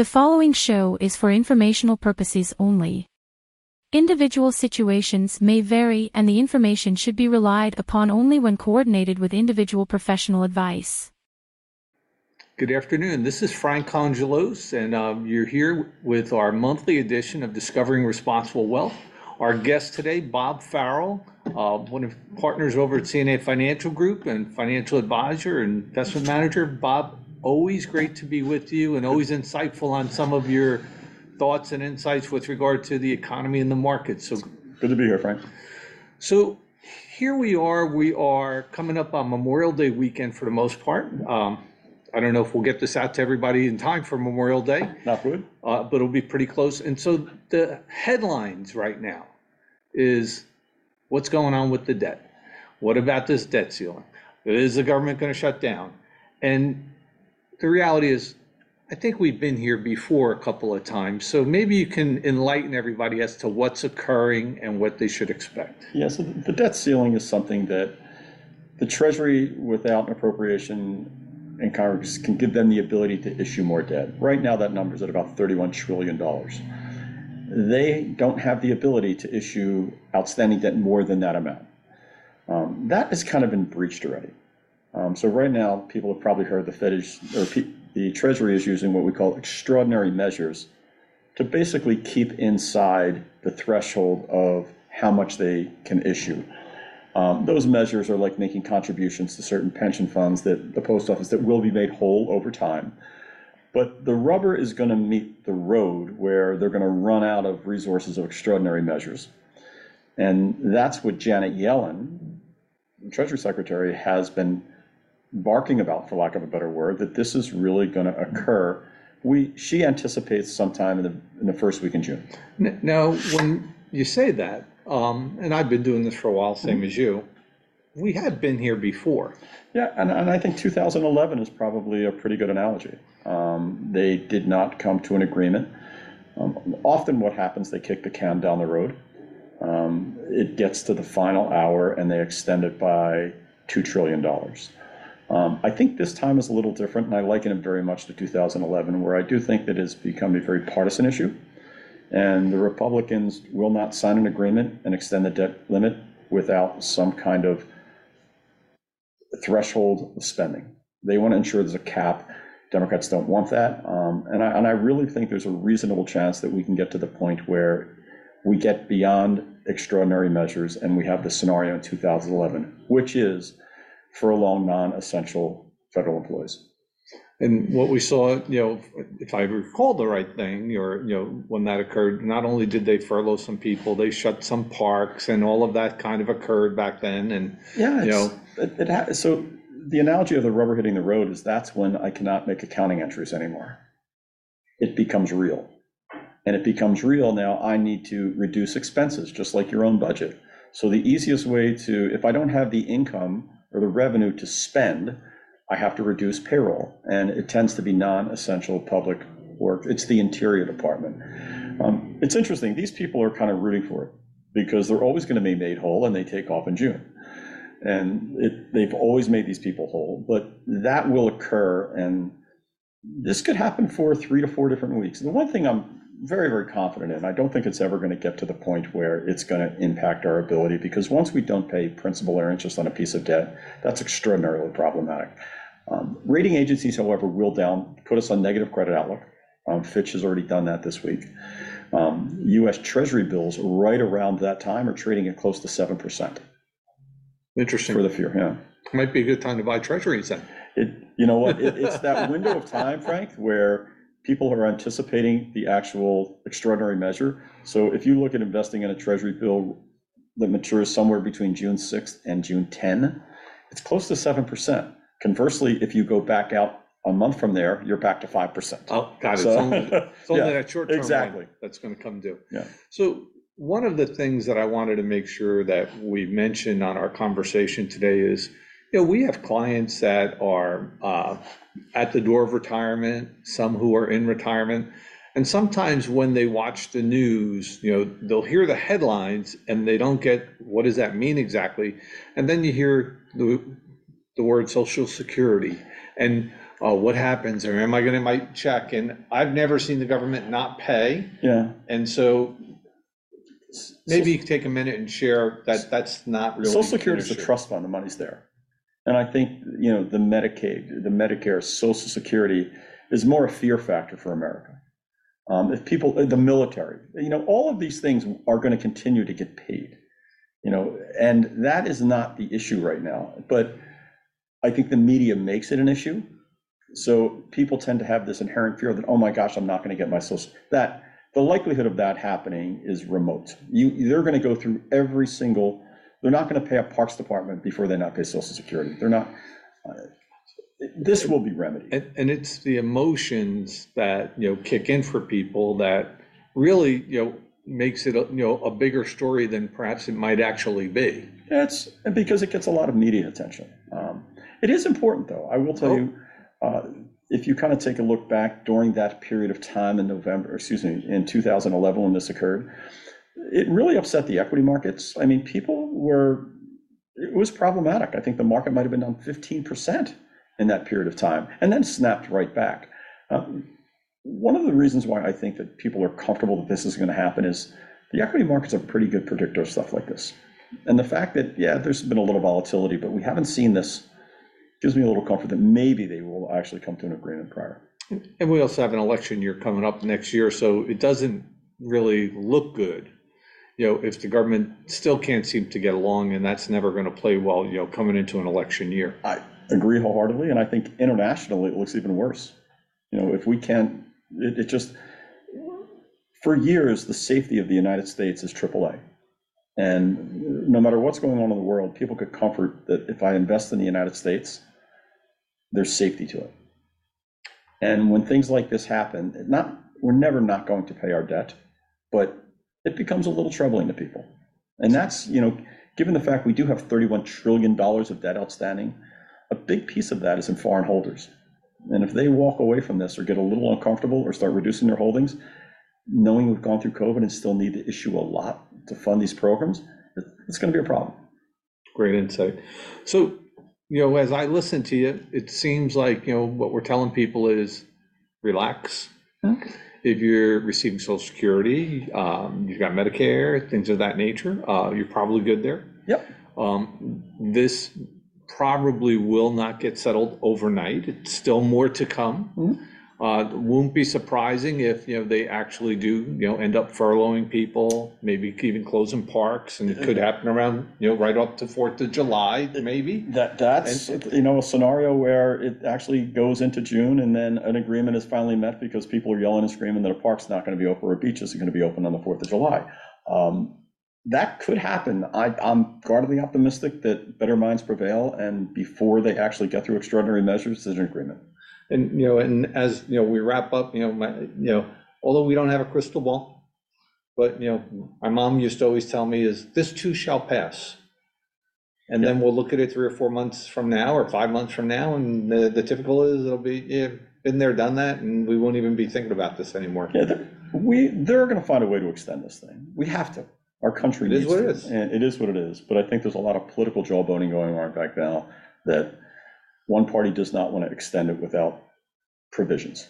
The following show is for informational purposes only. Individual situations may vary and the information should be relied upon only when coordinated with individual professional advice. Good afternoon. This is Frank Congilose, and um, you're here with our monthly edition of Discovering Responsible Wealth. Our guest today, Bob Farrell, uh, one of partners over at C&A Financial Group and financial advisor and investment manager. Bob, always great to be with you and always insightful on some of your thoughts and insights with regard to the economy and the market. So Good to be here, Frank. so here we are, we are coming up on Memorial Day weekend for the most part. Um, I don't know if we'll get this out to everybody in time for Memorial Day, Not good? uh, but it'll be pretty close. And so the headlines right now is what's going on with the debt? What about this debt ceiling? Is the government going to shut down? And the reality is, I think we've been here before a couple of times, so maybe you can enlighten everybody as to what's occurring and what they should expect. Yeah, so the debt ceiling is something that the Treasury, without an appropriation in Congress, can give them the ability to issue more debt. Right now, that number is at about $31 trillion. They don't have the ability to issue outstanding debt more than that amount. Um, That has kind of been breached already. Um, So right now, people have probably heard the Fed is, or pe- the Treasury is using what we call extraordinary measures to basically keep inside the threshold of how much they can issue. Um, Those measures are like making contributions to certain pension funds that the post office that will be made whole over time. But the rubber is going to meet the road where they're going to run out of resources of extraordinary measures. And that's what Janet Yellen, Treasury Secretary, has been barking about, for lack of a better word, that this is really going to occur. We, she anticipates sometime in the, in the first week in June. Now, when you say that, um, and I've been doing this for a while, same as you, we have been here before. Yeah, and, and I think 2011 is probably a pretty good analogy. Um, they did not come to an agreement. Um, often what happens, they kick the can down the road. Um, it gets to the final hour and they extend it by $2 trillion. Um, I think this time is a little different, and I liken it very much to 2011, where I do think that it's become a very partisan issue. And the Republicans will not sign an agreement and extend the debt limit without some kind of threshold of spending. They want to ensure there's a cap. Democrats don't want that. Um, and, I, and I really think there's a reasonable chance that we can get to the point where we get beyond extraordinary measures and we have the scenario in 2011, which is furlough non-essential federal employees. And what we saw, you know, if I recall the right thing, or, you know, when that occurred, not only did they furlough some people, they shut some parks and all of that kind of occurred back then. And, Yeah, you know, it, it ha- so the analogy of the rubber hitting the road is that's when I cannot make accounting entries anymore. It becomes real. And it becomes real now, I need to reduce expenses, just like your own budget. So the easiest way to, if I don't have the income or the revenue to spend, I have to reduce payroll. And it tends to be non-essential public work. It's the interior department. Um, It's interesting, these people are kind of rooting for it because they're always going to be made whole and they take off in June. And it, they've always made these people whole, but that will occur and this could happen for three to four different weeks. The one thing I'm very, very confident in, I don't think it's ever going to get to the point where it's going to impact our ability because once we don't pay principal or interest on a piece of debt, that's extraordinarily problematic. Um, Rating agencies, however, will down, put us on negative credit outlook. Um, Fitch has already done that this week. Um, US Treasury bills right around that time are trading at close to 7% Interesting for the fear, yeah. might be a good time to buy treasuries then. It, you know what, it, it's that window of time, Frank, where people are anticipating the actual extraordinary measure. So if you look at investing in a treasury bill that matures somewhere between June sixth and June ten, it's close to seven percent. Conversely, if you go back out a month from there, you're back to five percent. Oh, got it. It's So- only, it's only Yeah, that short-term exactly. one that's going to come due. Yeah. So one of the things that I wanted to make sure that we mentioned on our conversation today is, you know, we have clients that are uh, at the door of retirement, some who are in retirement. And sometimes when they watch the news, you know, they'll hear the headlines and they don't get, what does that mean exactly? And then you hear the, the word social security. And uh, what happens, or am I gonna might check? And I've never seen the government not pay, Yeah. and so maybe you could take a minute and share that that's not really. Social Security is a trust fund, the money's there. And I think, you know, the Medicaid, the Medicare, Social Security is more a fear factor for America. Um, if people, the military, you know, all of these things are going to continue to get paid, you know, and that is not the issue right now. But I think the media makes it an issue. So people tend to have this inherent fear that, oh my gosh, I'm not going to get my social, that, the likelihood of that happening is remote. You, they're going to go through every single, they're not going to pay a parks department before they not pay social security. They're not, uh, this will be remedied. And, and it's the emotions that, you know, kick in for people that really, you know, makes it, a you know, a bigger story than perhaps it might actually be. It's because it gets a lot of media attention. Um, It is important, though. I will tell you, uh, if you kind of take a look back during that period of time in November, excuse me, in 2011 when this occurred, it really upset the equity markets. I mean, people were, it was problematic. I think the market might have been down 15% in that period of time and then snapped right back. Um, One of the reasons why I think that people are comfortable that this is going to happen is the equity markets are pretty good predictor of stuff like this. And the fact that, yeah, there's been a little volatility, but we haven't seen this gives me a little comfort that maybe they will actually come to an agreement prior. And we also have an election year coming up next year, so it doesn't really look good. You know, if the government still can't seem to get along, and that's never gonna play well, you know, coming into an election year. I agree wholeheartedly, and I think internationally it looks even worse. You know, if we can't, it, it just, for years, the safety of the United States is AAA. And no matter what's going on in the world, people could comfort that if I invest in the United States, there's safety to it. And when things like this happen, not, we're never not going to pay our debt, but it becomes a little troubling to people. And that's, you know, given the fact we do have $31 trillion of debt outstanding, a big piece of that is in foreign holders. And if they walk away from this or get a little uncomfortable or start reducing their holdings, knowing we've gone through COVID and still need to issue a lot to fund these programs, it's going to be a problem. Great insight. So, you know, as I listen to you, it seems like, you know, what we're telling people is relax. If you're receiving social security, um, you've got Medicare, things of that nature, uh, you're probably good there. Yep. Um, this probably will not get settled overnight. It's still more to come. Uh, won't be surprising if, you know, they actually do, you know, end up furloughing people, maybe even closing parks, and it could happen around, you know, right up to Fourth of July, maybe. That, that's, you know, a scenario where it actually goes into June and then an agreement is finally met because people are yelling and screaming that a park's not going to be open or a beach isn't going to be open on the 4th of July. Um, That could happen. I, I'm guardedly optimistic that better minds prevail and before they actually get through extraordinary measures, there's an agreement. And, you know, and as, you know, we wrap up, you know, my, you know, although we don't have a crystal ball, but, you know, my mom used to always tell me is, this too shall pass. And then we'll look at it three or four months from now, or five months from now, and the, the typical is, it'll be, yeah, been there, done that, and we won't even be thinking about this anymore. Yeah, they're- we, they're going to find a way to extend this thing. We have to. Our country It is needs what it to. is. And it is what it is. But I think there's a lot of political jawboning going on back now that one party does not want to extend it without provisions.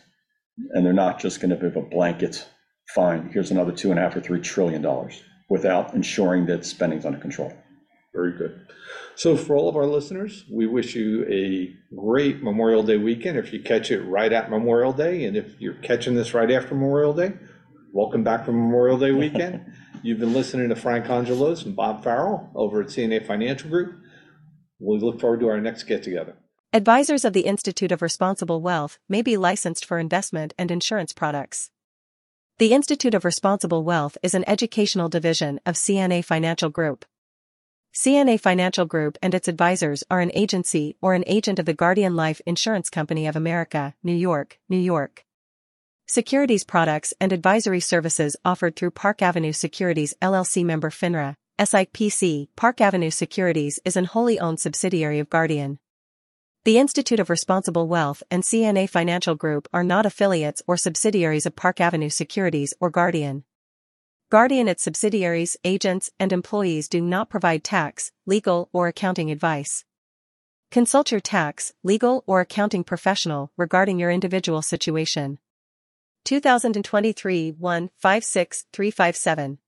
And they're not just going to give a blanket, fine, here's another two and a half or three trillion dollars without ensuring that spending's under control. Very good. So for all of our listeners, we wish you a great Memorial Day weekend. If you catch it right at Memorial Day, and if you're catching this right after Memorial Day, welcome back from Memorial Day weekend. You've been listening to Frank Congilose and Bob Farrell over at C&A Financial Group. We look forward to our next get-together. Advisors of the Institute of Responsible Wealth may be licensed for investment and insurance products. The Institute of Responsible Wealth is an educational division of C&A Financial Group. C&A Financial Group and its advisors are an agency or an agent of the Guardian Life Insurance Company of America, New York, New York. Securities products and advisory services offered through Park Avenue Securities LLC member FINRA, SIPC. Park Avenue Securities is an wholly owned subsidiary of Guardian. The Institute of Responsible Wealth and C&A Financial Group are not affiliates or subsidiaries of Park Avenue Securities or Guardian. Guardian, its subsidiaries, agents, and employees do not provide tax, legal, or accounting advice. Consult your tax, legal, or accounting professional regarding your individual situation. 2023 1 56357